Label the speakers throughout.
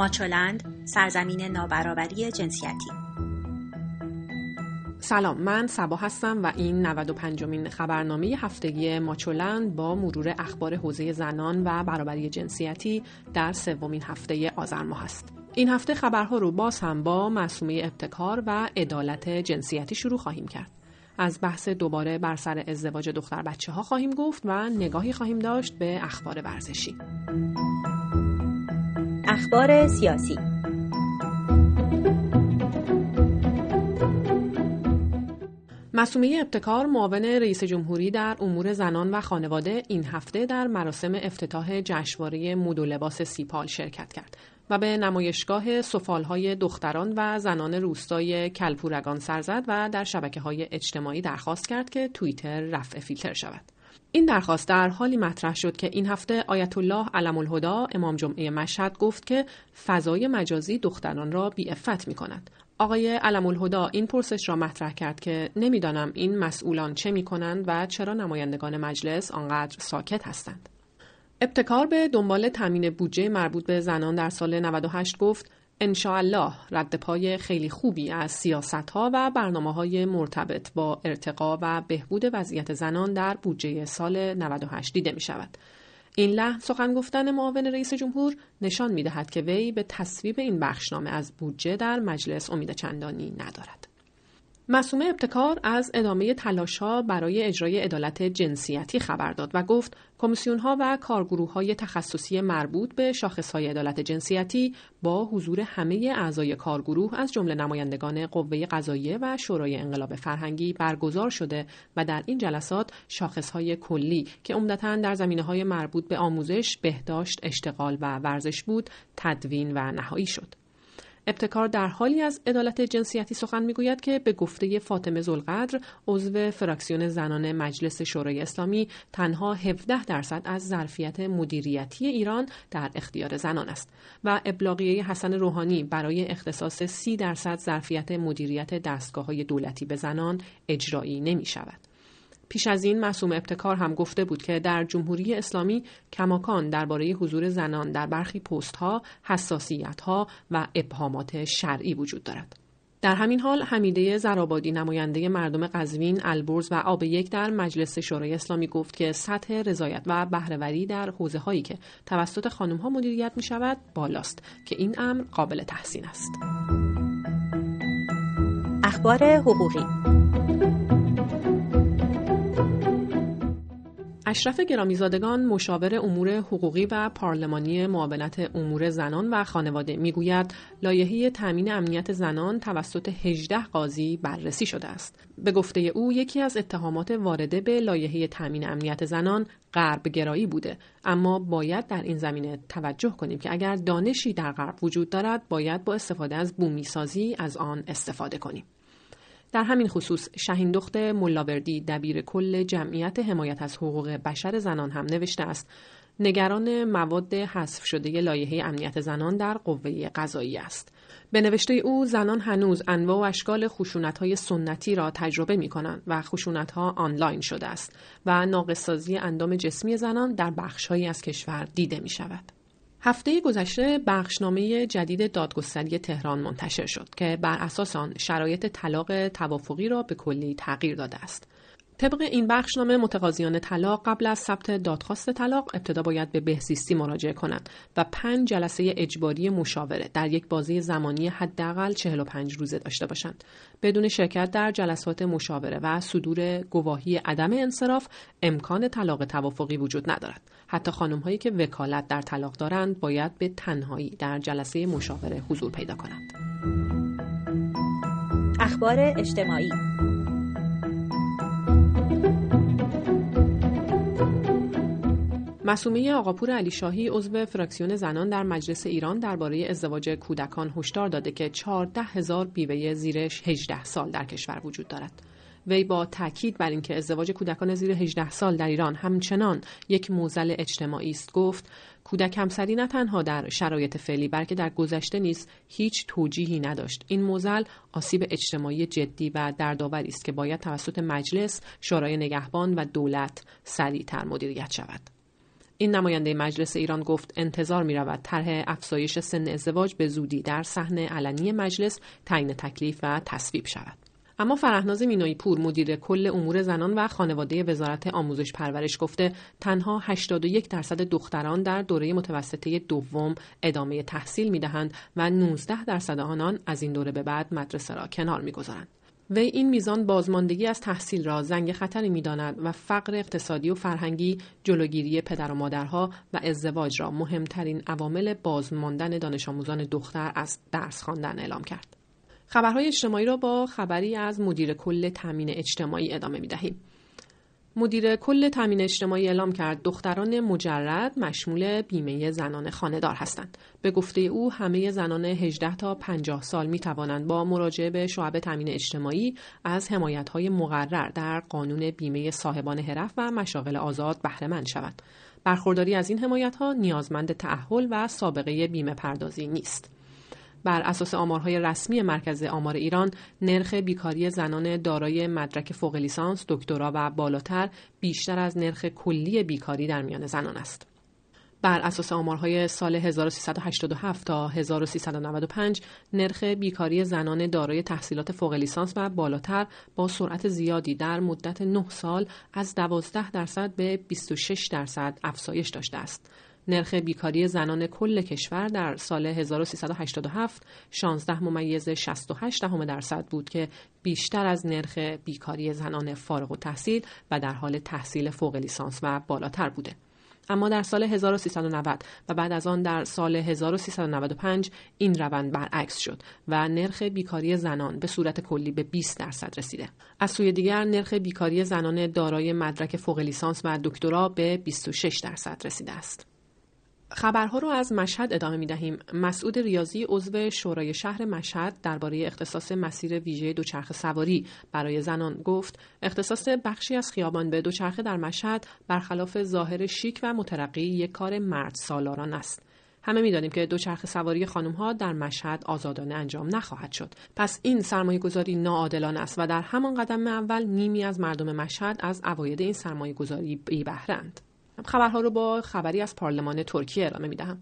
Speaker 1: ماچولند سرزمین نابرابری جنسیتی
Speaker 2: سلام من سبا هستم و این 95 مین خبرنامه هفتگی ماچولند با مرور اخبار حوزه زنان و برابری جنسیتی در سومین هفته آذر ماه است. این هفته خبرها رو باز هم با مسومه ابتکار و عدالت جنسیتی شروع خواهیم کرد. از بحث دوباره بر سر ازدواج دختر بچه ها خواهیم گفت و نگاهی خواهیم داشت به اخبار ورزشی.
Speaker 1: اخبار سیاسی
Speaker 2: مسومه ابتکار معاون رئیس جمهوری در امور زنان و خانواده این هفته در مراسم افتتاح جشنواره مود و لباس سیپال شرکت کرد و به نمایشگاه سفالهای دختران و زنان روستای کلپورگان سر زد و در شبکه های اجتماعی درخواست کرد که توییتر رفع فیلتر شود. این درخواست در حالی مطرح شد که این هفته آیت الله علم الهدا امام جمعه مشهد گفت که فضای مجازی دختران را بی افت می کند. آقای علم الهدا این پرسش را مطرح کرد که نمی‌دانم این مسئولان چه می کنند و چرا نمایندگان مجلس آنقدر ساکت هستند. ابتکار به دنبال تامین بودجه مربوط به زنان در سال 98 گفت الله رد پای خیلی خوبی از سیاست ها و برنامه های مرتبط با ارتقا و بهبود وضعیت زنان در بودجه سال 98 دیده می شود. این لحن سخن گفتن معاون رئیس جمهور نشان می دهد که وی به تصویب این بخشنامه از بودجه در مجلس امید چندانی ندارد. مسومه ابتکار از ادامه ها برای اجرای عدالت جنسیتی خبر داد و گفت ها و کارگروه های تخصصی مربوط به های عدالت جنسیتی با حضور همه اعضای کارگروه از جمله نمایندگان قوه قضاییه و شورای انقلاب فرهنگی برگزار شده و در این جلسات های کلی که عمدتا در زمینه های مربوط به آموزش، بهداشت، اشتغال و ورزش بود، تدوین و نهایی شد. ابتکار در حالی از عدالت جنسیتی سخن می‌گوید که به گفته فاطمه زلقدر عضو فراکسیون زنان مجلس شورای اسلامی تنها 17 درصد از ظرفیت مدیریتی ایران در اختیار زنان است و ابلاغیه حسن روحانی برای اختصاص 30 درصد ظرفیت مدیریت دستگاه های دولتی به زنان اجرایی نمی شود. پیش از این معصوم ابتکار هم گفته بود که در جمهوری اسلامی کماکان درباره حضور زنان در برخی پست ها، حساسیت ها و ابهامات شرعی وجود دارد. در همین حال حمیده زرابادی نماینده مردم قزوین البرز و آب یک در مجلس شورای اسلامی گفت که سطح رضایت و بهرهوری در حوزه هایی که توسط خانم ها مدیریت می شود بالاست که این امر قابل تحسین است.
Speaker 1: اخبار حقوقی
Speaker 2: اشرف گرامیزادگان مشاور امور حقوقی و پارلمانی معاونت امور زنان و خانواده می‌گوید لایحه تامین امنیت زنان توسط 18 قاضی بررسی شده است. به گفته او یکی از اتهامات وارده به لایحه تامین امنیت زنان غرب گرایی بوده. اما باید در این زمینه توجه کنیم که اگر دانشی در غرب وجود دارد باید با استفاده از بومی سازی از آن استفاده کنیم. در همین خصوص شهین دخت ملاوردی دبیر کل جمعیت حمایت از حقوق بشر زنان هم نوشته است نگران مواد حذف شده لایحه امنیت زنان در قوه قضایی است. به نوشته او زنان هنوز انواع و اشکال های سنتی را تجربه می کنند و ها آنلاین شده است و ناقصازی اندام جسمی زنان در بخشهایی از کشور دیده می شود. هفته گذشته بخشنامه جدید دادگستری تهران منتشر شد که بر اساس آن شرایط طلاق توافقی را به کلی تغییر داده است. طبق این بخشنامه متقاضیان طلاق قبل از ثبت دادخواست طلاق ابتدا باید به بهزیستی مراجعه کنند و پنج جلسه اجباری مشاوره در یک بازی زمانی حداقل 45 روزه داشته باشند بدون شرکت در جلسات مشاوره و صدور گواهی عدم انصراف امکان طلاق توافقی وجود ندارد حتی خانم هایی که وکالت در طلاق دارند باید به تنهایی در جلسه مشاوره حضور پیدا کنند
Speaker 1: اخبار اجتماعی
Speaker 2: مسومه آقاپور علی شاهی عضو فراکسیون زنان در مجلس ایران درباره ازدواج کودکان هشدار داده که 14 هزار بیوه زیرش 18 سال در کشور وجود دارد. وی با تاکید بر اینکه ازدواج کودکان زیر 18 سال در ایران همچنان یک موزل اجتماعی است گفت کودک همسری نه تنها در شرایط فعلی بلکه در گذشته نیز هیچ توجیهی نداشت این موزل آسیب اجتماعی جدی و دردآوری است که باید توسط مجلس شورای نگهبان و دولت سریعتر مدیریت شود این نماینده مجلس ایران گفت انتظار می رود طرح افزایش سن ازدواج به زودی در صحنه علنی مجلس تعیین تکلیف و تصویب شود. اما فرهناز مینایی پور مدیر کل امور زنان و خانواده وزارت آموزش پرورش گفته تنها 81 درصد دختران در دوره متوسطه دوم ادامه تحصیل می‌دهند و 19 درصد آنان از این دوره به بعد مدرسه را کنار می‌گذارند. وی این میزان بازماندگی از تحصیل را زنگ خطری می‌داند و فقر اقتصادی و فرهنگی جلوگیری پدر و مادرها و ازدواج را مهمترین عوامل بازماندن دانش آموزان دختر از درس خواندن اعلام کرد. خبرهای اجتماعی را با خبری از مدیر کل تامین اجتماعی ادامه می دهیم. مدیر کل تامین اجتماعی اعلام کرد دختران مجرد مشمول بیمه زنان خانهدار هستند. به گفته او همه زنان 18 تا 50 سال می توانند با مراجعه به شعب تامین اجتماعی از حمایت های مقرر در قانون بیمه صاحبان حرف و مشاغل آزاد بهره شوند. برخورداری از این حمایت ها نیازمند تعهل و سابقه بیمه پردازی نیست. بر اساس آمارهای رسمی مرکز آمار ایران نرخ بیکاری زنان دارای مدرک فوق لیسانس، دکترا و بالاتر بیشتر از نرخ کلی بیکاری در میان زنان است. بر اساس آمارهای سال 1387 تا 1395 نرخ بیکاری زنان دارای تحصیلات فوق لیسانس و بالاتر با سرعت زیادی در مدت 9 سال از 12 درصد به 26 درصد افزایش داشته است. نرخ بیکاری زنان کل کشور در سال 1387 16 ممیز 68 دهم درصد بود که بیشتر از نرخ بیکاری زنان فارغ و تحصیل و در حال تحصیل فوق لیسانس و بالاتر بوده. اما در سال 1390 و بعد از آن در سال 1395 این روند برعکس شد و نرخ بیکاری زنان به صورت کلی به 20 درصد رسیده. از سوی دیگر نرخ بیکاری زنان دارای مدرک فوق لیسانس و دکترا به 26 درصد رسیده است. خبرها رو از مشهد ادامه می دهیم. مسعود ریاضی عضو شورای شهر مشهد درباره اختصاص مسیر ویژه دوچرخه سواری برای زنان گفت اختصاص بخشی از خیابان به دوچرخه در مشهد برخلاف ظاهر شیک و مترقی یک کار مرد سالاران است. همه می‌دانیم که دوچرخه سواری خانم ها در مشهد آزادانه انجام نخواهد شد. پس این سرمایه گذاری ناعادلانه است و در همان قدم اول نیمی از مردم مشهد از عواید این سرمایه گذاری بی بهرند. خبرها رو با خبری از پارلمان ترکیه ارائه می‌دهم.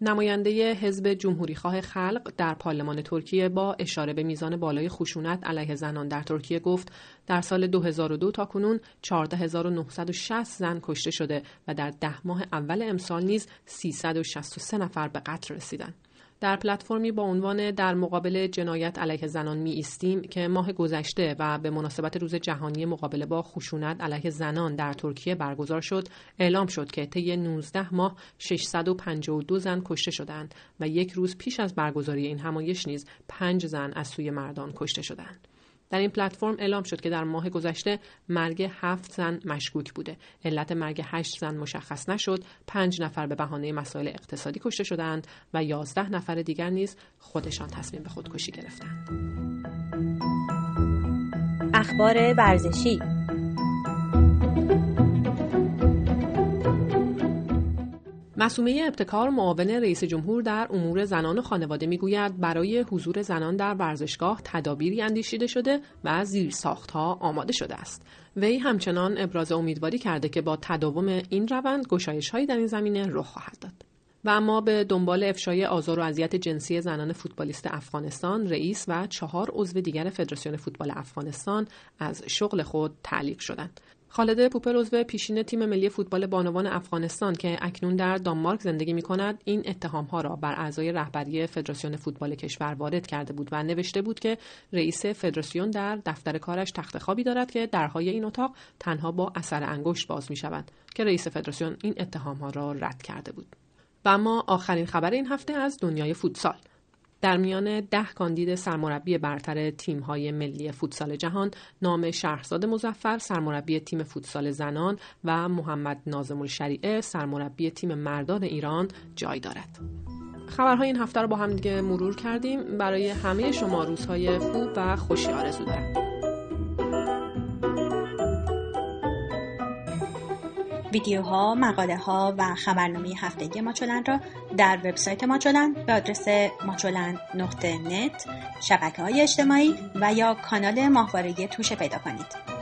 Speaker 2: نماینده حزب جمهوریخواه خلق در پارلمان ترکیه با اشاره به میزان بالای خشونت علیه زنان در ترکیه گفت در سال 2002 تا کنون 14960 زن کشته شده و در ده ماه اول امسال نیز 363 نفر به قتل رسیدند. در پلتفرمی با عنوان در مقابل جنایت علیه زنان می ایستیم که ماه گذشته و به مناسبت روز جهانی مقابله با خشونت علیه زنان در ترکیه برگزار شد اعلام شد که طی 19 ماه 652 زن کشته شدند و یک روز پیش از برگزاری این همایش نیز پنج زن از سوی مردان کشته شدند. در این پلتفرم اعلام شد که در ماه گذشته مرگ هفت زن مشکوک بوده. علت مرگ هشت زن مشخص نشد. پنج نفر به بهانه مسائل اقتصادی کشته شدند و یازده نفر دیگر نیز خودشان تصمیم به خودکشی گرفتند.
Speaker 1: اخبار ورزشی
Speaker 2: مسومه ابتکار معاون رئیس جمهور در امور زنان و خانواده می‌گوید برای حضور زنان در ورزشگاه تدابیری اندیشیده شده و زیر ساختها آماده شده است. وی همچنان ابراز امیدواری کرده که با تداوم این روند گشایش هایی در این زمینه رخ خواهد داد. و اما به دنبال افشای آزار و اذیت جنسی زنان فوتبالیست افغانستان رئیس و چهار عضو دیگر فدراسیون فوتبال افغانستان از شغل خود تعلیق شدند خالد پوپر عضو پیشین تیم ملی فوتبال بانوان افغانستان که اکنون در دانمارک زندگی می کند این اتهام ها را بر اعضای رهبری فدراسیون فوتبال کشور وارد کرده بود و نوشته بود که رئیس فدراسیون در دفتر کارش تخت خوابی دارد که درهای این اتاق تنها با اثر انگشت باز می شود که رئیس فدراسیون این اتهام ها را رد کرده بود. و اما آخرین خبر این هفته از دنیای فوتسال. در میان ده کاندید سرمربی برتر های ملی فوتسال جهان نام شهرزاد مزفر سرمربی تیم فوتسال زنان و محمد نازم الشریعه سرمربی تیم مردان ایران جای دارد. خبرهای این هفته رو با هم دیگه مرور کردیم برای همه شما روزهای خوب و خوشی آرزو دارم.
Speaker 1: ویدیوها، مقاله ها و خبرنامه هفتگی ماچولند را در وبسایت ماچولند به آدرس ماچولند نقطه شبکه های اجتماعی و یا کانال ماهواره توشه پیدا کنید.